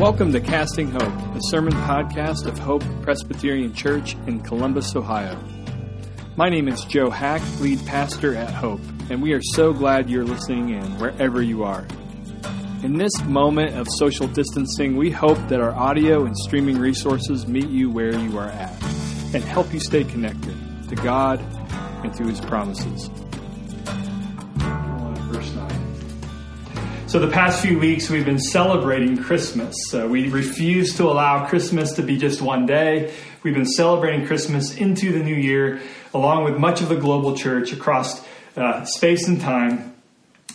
Welcome to Casting Hope, a sermon podcast of Hope Presbyterian Church in Columbus, Ohio. My name is Joe Hack, lead pastor at Hope, and we are so glad you're listening in wherever you are. In this moment of social distancing, we hope that our audio and streaming resources meet you where you are at and help you stay connected to God and to His promises. So, the past few weeks, we've been celebrating Christmas. Uh, we refuse to allow Christmas to be just one day. We've been celebrating Christmas into the new year, along with much of the global church across uh, space and time.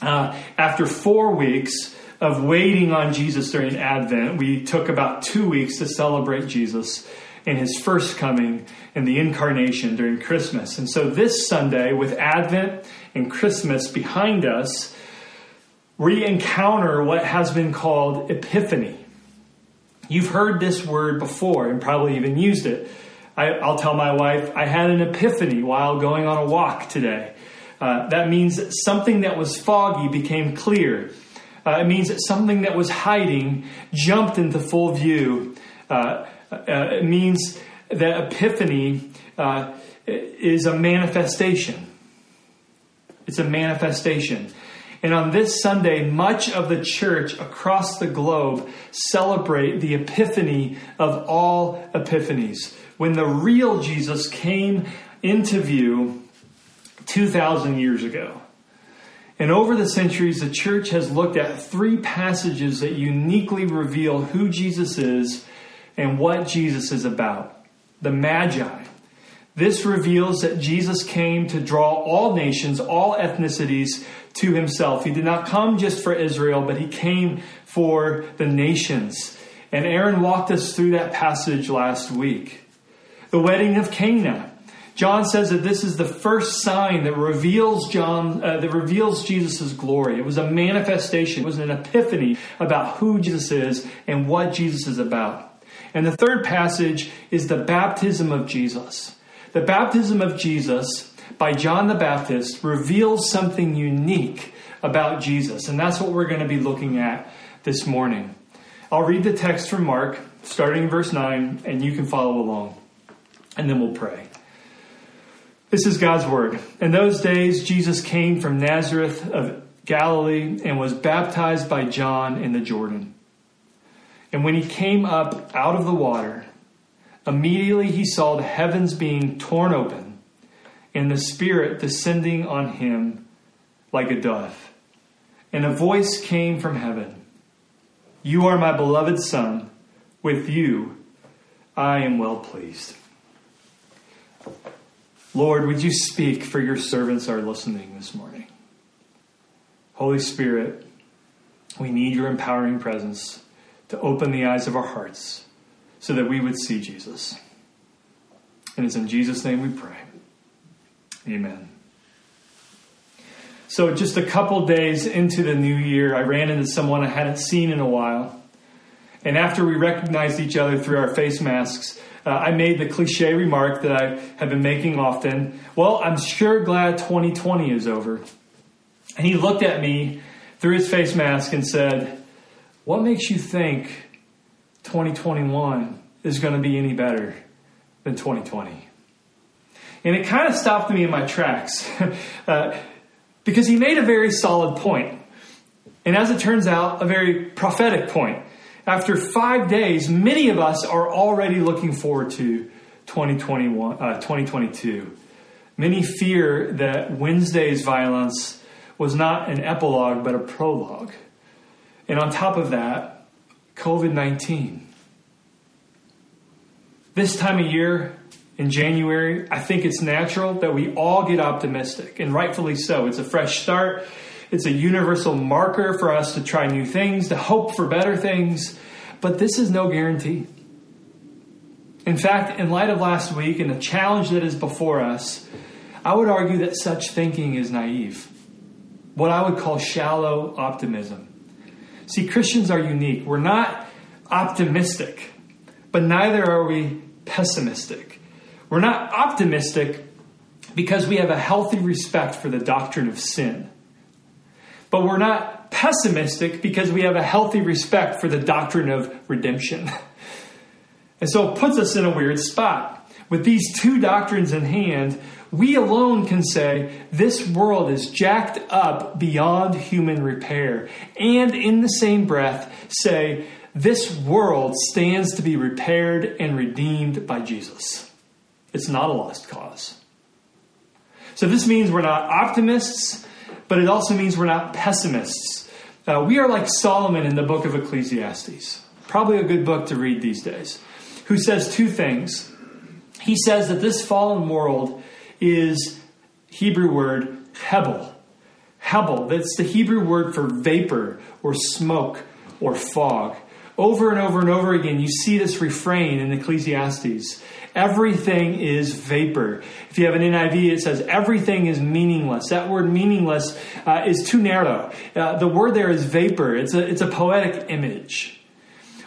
Uh, after four weeks of waiting on Jesus during Advent, we took about two weeks to celebrate Jesus and his first coming and the incarnation during Christmas. And so, this Sunday, with Advent and Christmas behind us, we encounter what has been called epiphany. You've heard this word before and probably even used it. I, will tell my wife, I had an epiphany while going on a walk today. Uh, that means that something that was foggy became clear. Uh, it means that something that was hiding jumped into full view. Uh, uh it means that epiphany uh, is a manifestation. It's a manifestation. And on this Sunday, much of the church across the globe celebrate the epiphany of all epiphanies, when the real Jesus came into view 2,000 years ago. And over the centuries, the church has looked at three passages that uniquely reveal who Jesus is and what Jesus is about. The Magi. This reveals that Jesus came to draw all nations, all ethnicities to himself. He did not come just for Israel, but he came for the nations. And Aaron walked us through that passage last week. The wedding of Cana. John says that this is the first sign that reveals John uh, that reveals Jesus' glory. It was a manifestation, it was an epiphany about who Jesus is and what Jesus is about. And the third passage is the baptism of Jesus. The baptism of Jesus by John the Baptist reveals something unique about Jesus. And that's what we're going to be looking at this morning. I'll read the text from Mark, starting in verse 9, and you can follow along. And then we'll pray. This is God's word. In those days, Jesus came from Nazareth of Galilee and was baptized by John in the Jordan. And when he came up out of the water, immediately he saw the heavens being torn open and the Spirit descending on him like a dove. And a voice came from heaven You are my beloved Son, with you I am well pleased. Lord, would you speak for your servants are listening this morning? Holy Spirit, we need your empowering presence to open the eyes of our hearts so that we would see Jesus. And it's in Jesus' name we pray. Amen. So, just a couple days into the new year, I ran into someone I hadn't seen in a while. And after we recognized each other through our face masks, uh, I made the cliche remark that I have been making often Well, I'm sure glad 2020 is over. And he looked at me through his face mask and said, What makes you think 2021 is going to be any better than 2020? And it kind of stopped me in my tracks uh, because he made a very solid point. And as it turns out, a very prophetic point. After five days, many of us are already looking forward to 2021, uh, 2022. Many fear that Wednesday's violence was not an epilogue, but a prologue. And on top of that, COVID 19. This time of year, in January, I think it's natural that we all get optimistic, and rightfully so. It's a fresh start. It's a universal marker for us to try new things, to hope for better things, but this is no guarantee. In fact, in light of last week and the challenge that is before us, I would argue that such thinking is naive. What I would call shallow optimism. See, Christians are unique. We're not optimistic, but neither are we pessimistic. We're not optimistic because we have a healthy respect for the doctrine of sin. But we're not pessimistic because we have a healthy respect for the doctrine of redemption. And so it puts us in a weird spot. With these two doctrines in hand, we alone can say this world is jacked up beyond human repair. And in the same breath, say this world stands to be repaired and redeemed by Jesus. It's not a lost cause. So this means we're not optimists, but it also means we're not pessimists. Uh, we are like Solomon in the book of Ecclesiastes. Probably a good book to read these days. Who says two things. He says that this fallen world is Hebrew word hebel. Hebel, that's the Hebrew word for vapor or smoke or fog. Over and over and over again, you see this refrain in Ecclesiastes. Everything is vapor. If you have an NIV, it says everything is meaningless. That word meaningless uh, is too narrow. Uh, the word there is vapor. It's a, it's a poetic image.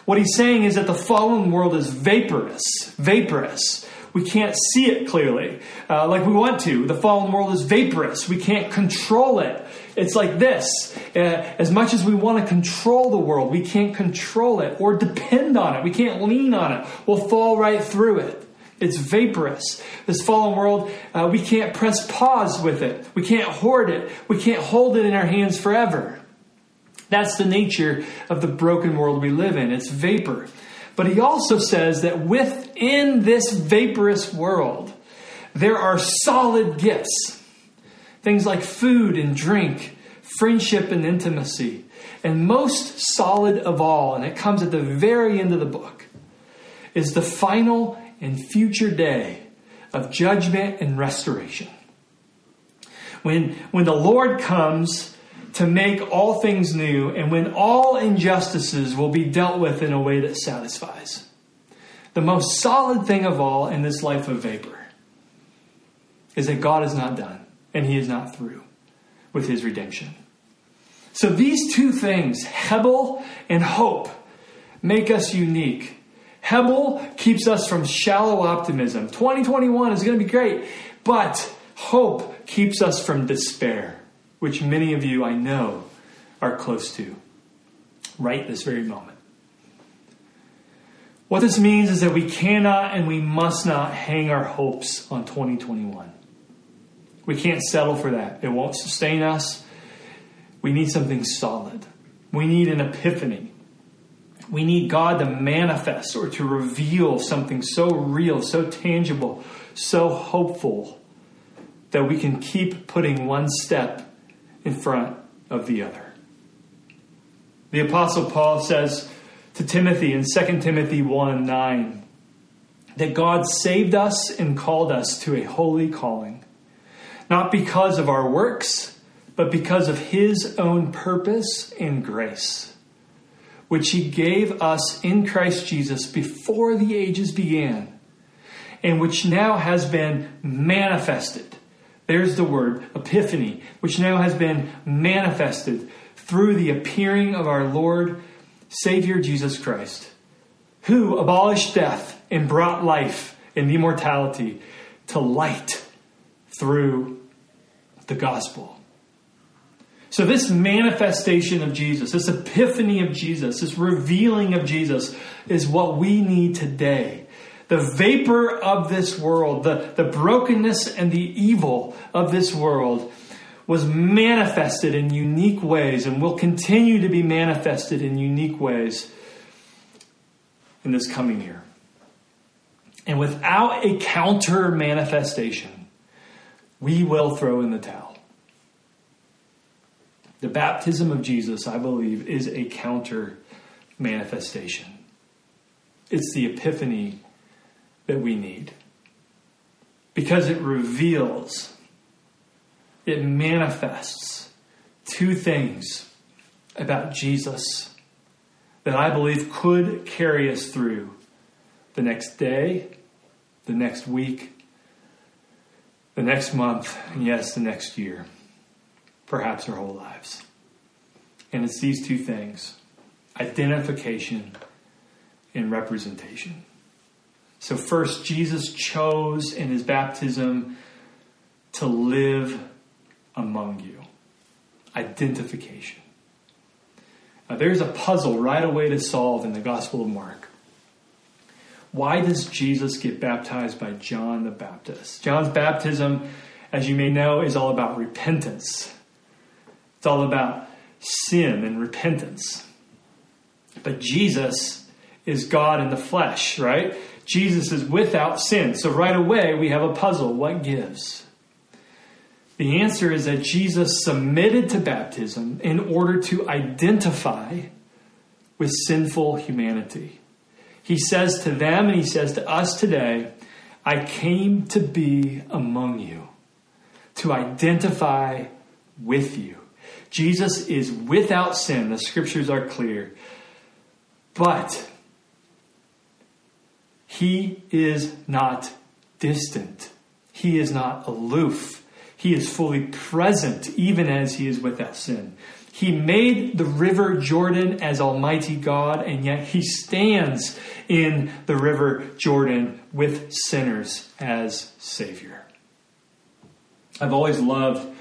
What he's saying is that the fallen world is vaporous, vaporous. We can't see it clearly uh, like we want to. The fallen world is vaporous. We can't control it. It's like this. Uh, as much as we want to control the world, we can't control it or depend on it. We can't lean on it. We'll fall right through it. It's vaporous. This fallen world, uh, we can't press pause with it. We can't hoard it. We can't hold it in our hands forever. That's the nature of the broken world we live in. It's vapor. But he also says that within this vaporous world, there are solid gifts. Things like food and drink, friendship and intimacy. And most solid of all, and it comes at the very end of the book, is the final and future day of judgment and restoration. When, when the Lord comes to make all things new, and when all injustices will be dealt with in a way that satisfies. The most solid thing of all in this life of vapor is that God is not done and He is not through with His redemption. So these two things, Hebel and hope, make us unique Hebel keeps us from shallow optimism. 2021 is going to be great, but hope keeps us from despair, which many of you I know are close to right this very moment. What this means is that we cannot and we must not hang our hopes on 2021. We can't settle for that. It won't sustain us. We need something solid. We need an epiphany. We need God to manifest or to reveal something so real, so tangible, so hopeful that we can keep putting one step in front of the other. The Apostle Paul says to Timothy in 2 Timothy 1 9 that God saved us and called us to a holy calling, not because of our works, but because of his own purpose and grace which he gave us in Christ Jesus before the ages began, and which now has been manifested. There's the word, epiphany, which now has been manifested through the appearing of our Lord, Savior Jesus Christ, who abolished death and brought life and immortality to light through the gospel. So, this manifestation of Jesus, this epiphany of Jesus, this revealing of Jesus is what we need today. The vapor of this world, the, the brokenness and the evil of this world was manifested in unique ways and will continue to be manifested in unique ways in this coming year. And without a counter manifestation, we will throw in the towel. The baptism of Jesus, I believe, is a counter manifestation. It's the epiphany that we need. Because it reveals, it manifests two things about Jesus that I believe could carry us through the next day, the next week, the next month, and yes, the next year perhaps our whole lives. And it's these two things identification and representation. So, first, Jesus chose in his baptism to live among you. Identification. Uh, there's a puzzle right away to solve in the Gospel of Mark. Why does Jesus get baptized by John the Baptist? John's baptism, as you may know, is all about repentance. It's all about sin and repentance. But Jesus is God in the flesh, right? Jesus is without sin. So right away we have a puzzle. What gives? The answer is that Jesus submitted to baptism in order to identify with sinful humanity. He says to them and he says to us today, I came to be among you, to identify with you. Jesus is without sin. The scriptures are clear. But he is not distant. He is not aloof. He is fully present, even as he is with without sin. He made the river Jordan as Almighty God, and yet he stands in the river Jordan with sinners as Savior. I've always loved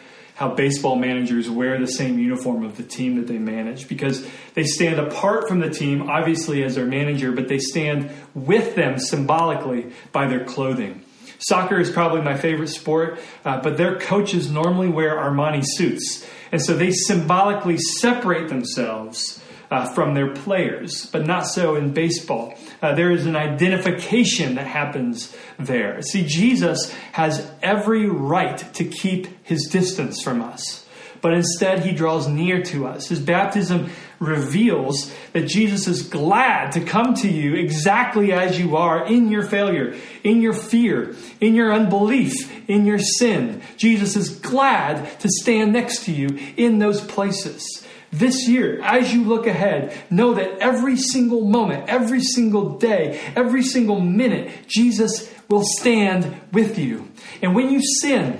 how baseball managers wear the same uniform of the team that they manage because they stand apart from the team, obviously, as their manager, but they stand with them symbolically by their clothing. Soccer is probably my favorite sport, uh, but their coaches normally wear Armani suits. And so they symbolically separate themselves uh, from their players, but not so in baseball. Uh, there is an identification that happens there. See, Jesus has every right to keep his distance from us, but instead he draws near to us. His baptism reveals that Jesus is glad to come to you exactly as you are in your failure, in your fear, in your unbelief, in your sin. Jesus is glad to stand next to you in those places. This year, as you look ahead, know that every single moment, every single day, every single minute, Jesus will stand with you. And when you sin,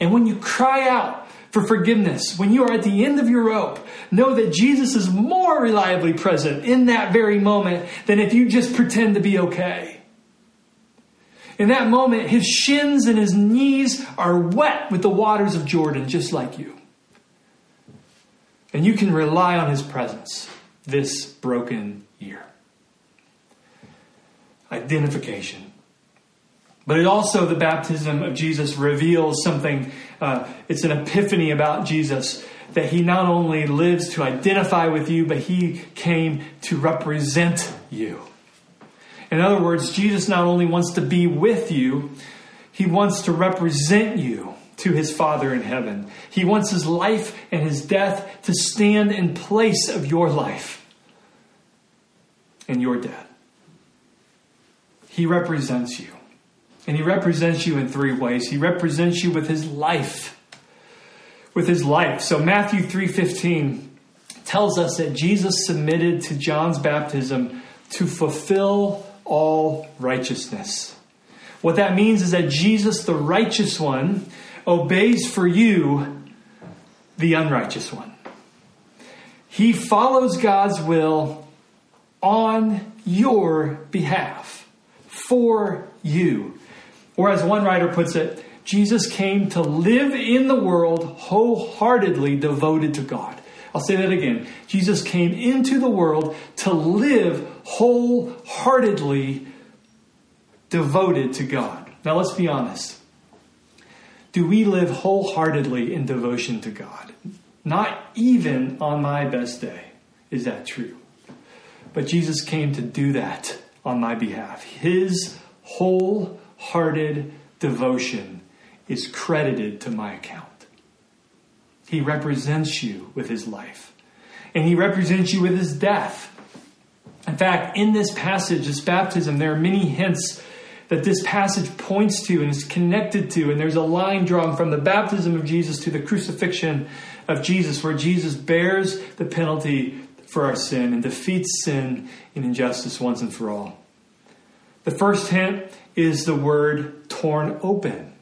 and when you cry out for forgiveness, when you are at the end of your rope, know that Jesus is more reliably present in that very moment than if you just pretend to be okay. In that moment, his shins and his knees are wet with the waters of Jordan, just like you. And you can rely on his presence this broken year. Identification. But it also, the baptism of Jesus reveals something, uh, it's an epiphany about Jesus that he not only lives to identify with you, but he came to represent you. In other words, Jesus not only wants to be with you, he wants to represent you to his Father in heaven. He wants his life and his death to stand in place of your life and your death. He represents you. And he represents you in three ways. He represents you with his life. With his life. So Matthew 3:15 tells us that Jesus submitted to John's baptism to fulfill all righteousness. What that means is that Jesus, the righteous one, obeys for you the unrighteous one. He follows God's will on your behalf, for you. Or as one writer puts it, Jesus came to live in the world wholeheartedly devoted to God. I'll say that again. Jesus came into the world to live wholeheartedly devoted to God. Now let's be honest. Do we live wholeheartedly in devotion to God? Not even on my best day is that true. But Jesus came to do that on my behalf. His wholehearted devotion is credited to my account. He represents you with his life, and he represents you with his death. In fact, in this passage, this baptism, there are many hints that this passage points to and is connected to. And there's a line drawn from the baptism of Jesus to the crucifixion of Jesus, where Jesus bears the penalty for our sin and defeats sin and injustice once and for all. The first hint is the word torn open.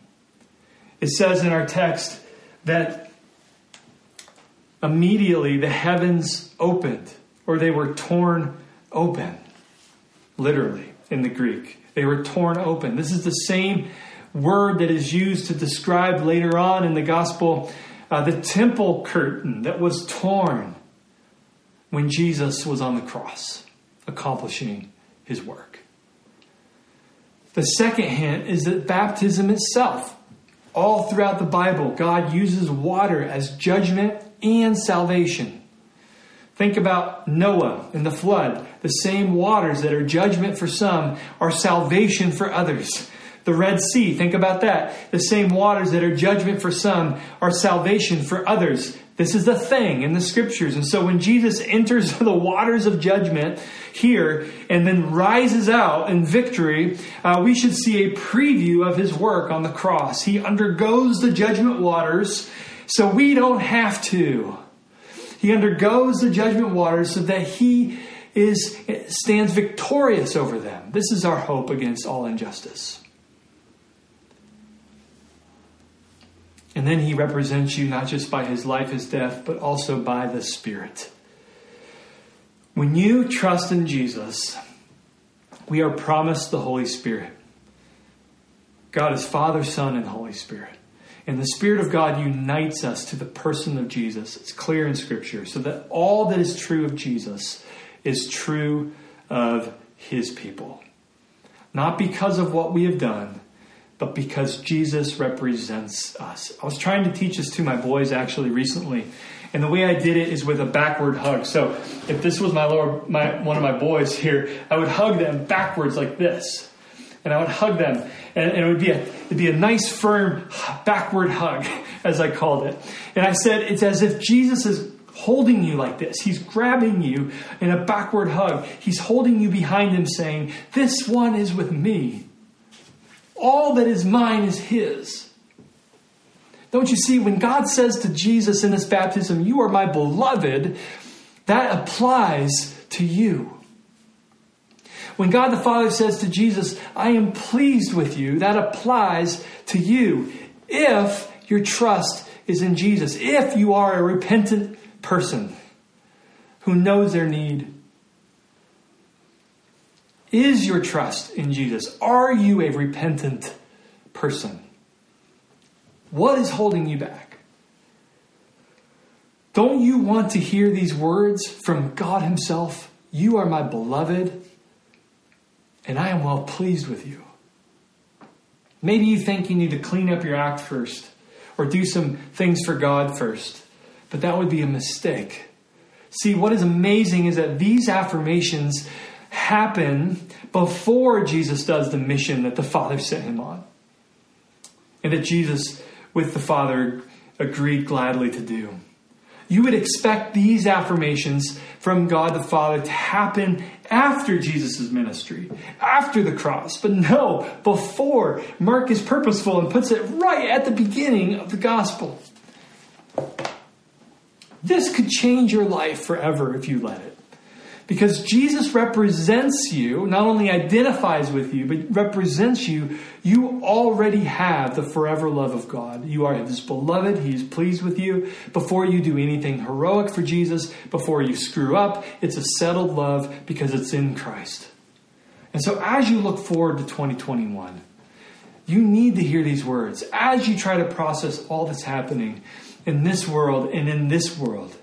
It says in our text that immediately the heavens opened, or they were torn open, literally in the Greek. They were torn open. This is the same word that is used to describe later on in the gospel uh, the temple curtain that was torn. when Jesus was on the cross, accomplishing his work. The second hint is that baptism itself, all throughout the Bible, God uses water as judgment and salvation. Think about Noah and the flood. The same waters that are judgment for some are salvation for others. The Red Sea, think about that. The same waters that are judgment for some are salvation for others. This is the thing in the scriptures. And so when Jesus enters the waters of judgment here and then rises out in victory, uh, we should see a preview of his work on the cross. He undergoes the judgment waters so we don't have to. He undergoes the judgment waters so that he is stands victorious over them. This is our hope against all injustice. And then he represents you not just by his life, his death, but also by the Spirit. When you trust in Jesus, we are promised the Holy Spirit. God is Father, Son, and Holy Spirit. And the Spirit of God unites us to the person of Jesus. It's clear in Scripture. So that all that is true of Jesus is true of his people. Not because of what we have done, but because Jesus represents us. I was trying to teach this to my boys actually recently, and the way I did it is with a backward hug. So if this was my lower, my one of my boys here, I would hug them backwards like this, and I would hug them, and, and it would be a it'd be a nice firm backward hug, as I called it. And I said it's as if Jesus is holding you like this. He's grabbing you in a backward hug. He's holding you behind him, saying, "This one is with me." All that is mine is His. Don't you see, when God says to Jesus in this baptism, You are my beloved, that applies to you. When God the Father says to Jesus, I am pleased with you, that applies to you. If your trust is in Jesus, if you are a repentant person who knows their need is your trust in Jesus? Are you a repentant person? What is holding you back? Don't you want to hear these words from God Himself? You are my beloved, and I am well pleased with you. Maybe you think you need to clean up your act first or do some things for God first, but that would be a mistake. See, what is amazing is that these affirmations happen before Jesus does the mission that the Father sent him on. And that Jesus, with the Father, agreed gladly to do. You would expect these affirmations from God the Father to happen after Jesus' ministry, after the cross. But no, before. Mark is purposeful and puts it right at the beginning of the gospel. This could change your life forever if you let it. Because Jesus represents you, not only identifies with you, but represents you. You already have the forever love of God. You are His beloved. He's pleased with you. Before you do anything heroic for Jesus, before you screw up, it's a settled love because it's in Christ. And so as you look forward to 2021, you need to hear these words as you try to process all that's happening in this world and in this world.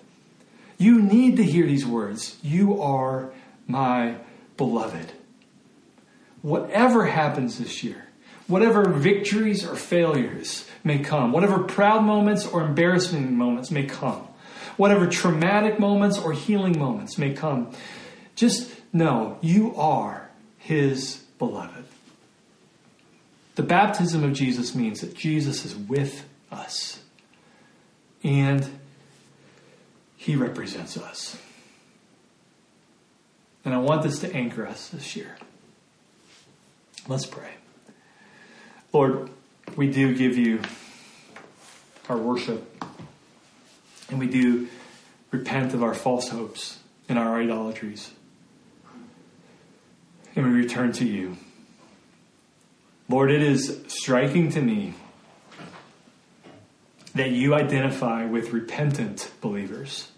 You need to hear these words. You are my beloved. Whatever happens this year, whatever victories or failures may come, whatever proud moments or embarrassing moments may come, whatever traumatic moments or healing moments may come, just know you are his beloved. The baptism of Jesus means that Jesus is with us. And he represents us. And I want this to anchor us this year. Let's pray. Lord, we do give you our worship, and we do repent of our false hopes and our idolatries. And we return to you. Lord, it is striking to me that you identify with repentant believers,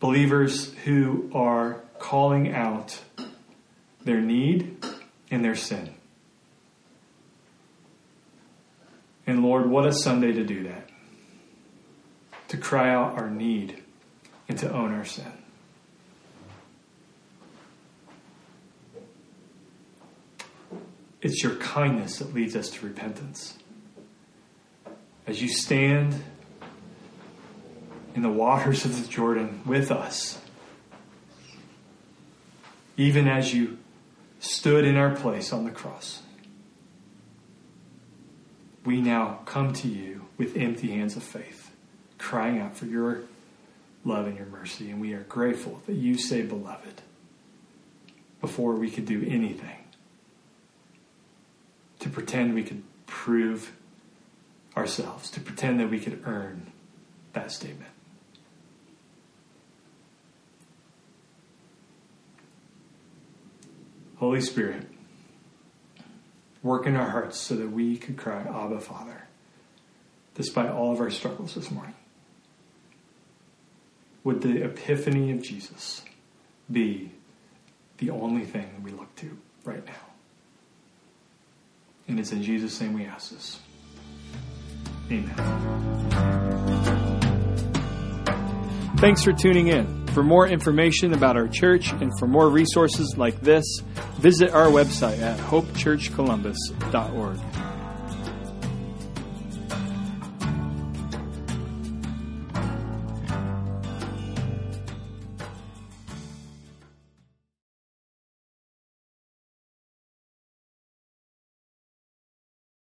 believers who are calling out their need and their sin. And Lord, what a Sunday to do that. To cry out our need and to own our sin. It's your kindness that leads us to repentance. As you stand in the waters of the Jordan with us, even as you stood in our place on the cross, we now come to you with empty hands of faith, crying out for your love and your mercy. And we are grateful that you say, Beloved, before we could do anything to pretend we could prove ourselves, to pretend that we could earn that statement. Holy Spirit, work in our hearts so that we could cry, Abba, Father, despite all of our struggles this morning. Would the epiphany of Jesus be the only thing we look to right now? And it's in Jesus' name we ask this. Amen. Thanks for tuning in. For more information about our church and for more resources like this, visit our website at hopechurchcolumbus.org.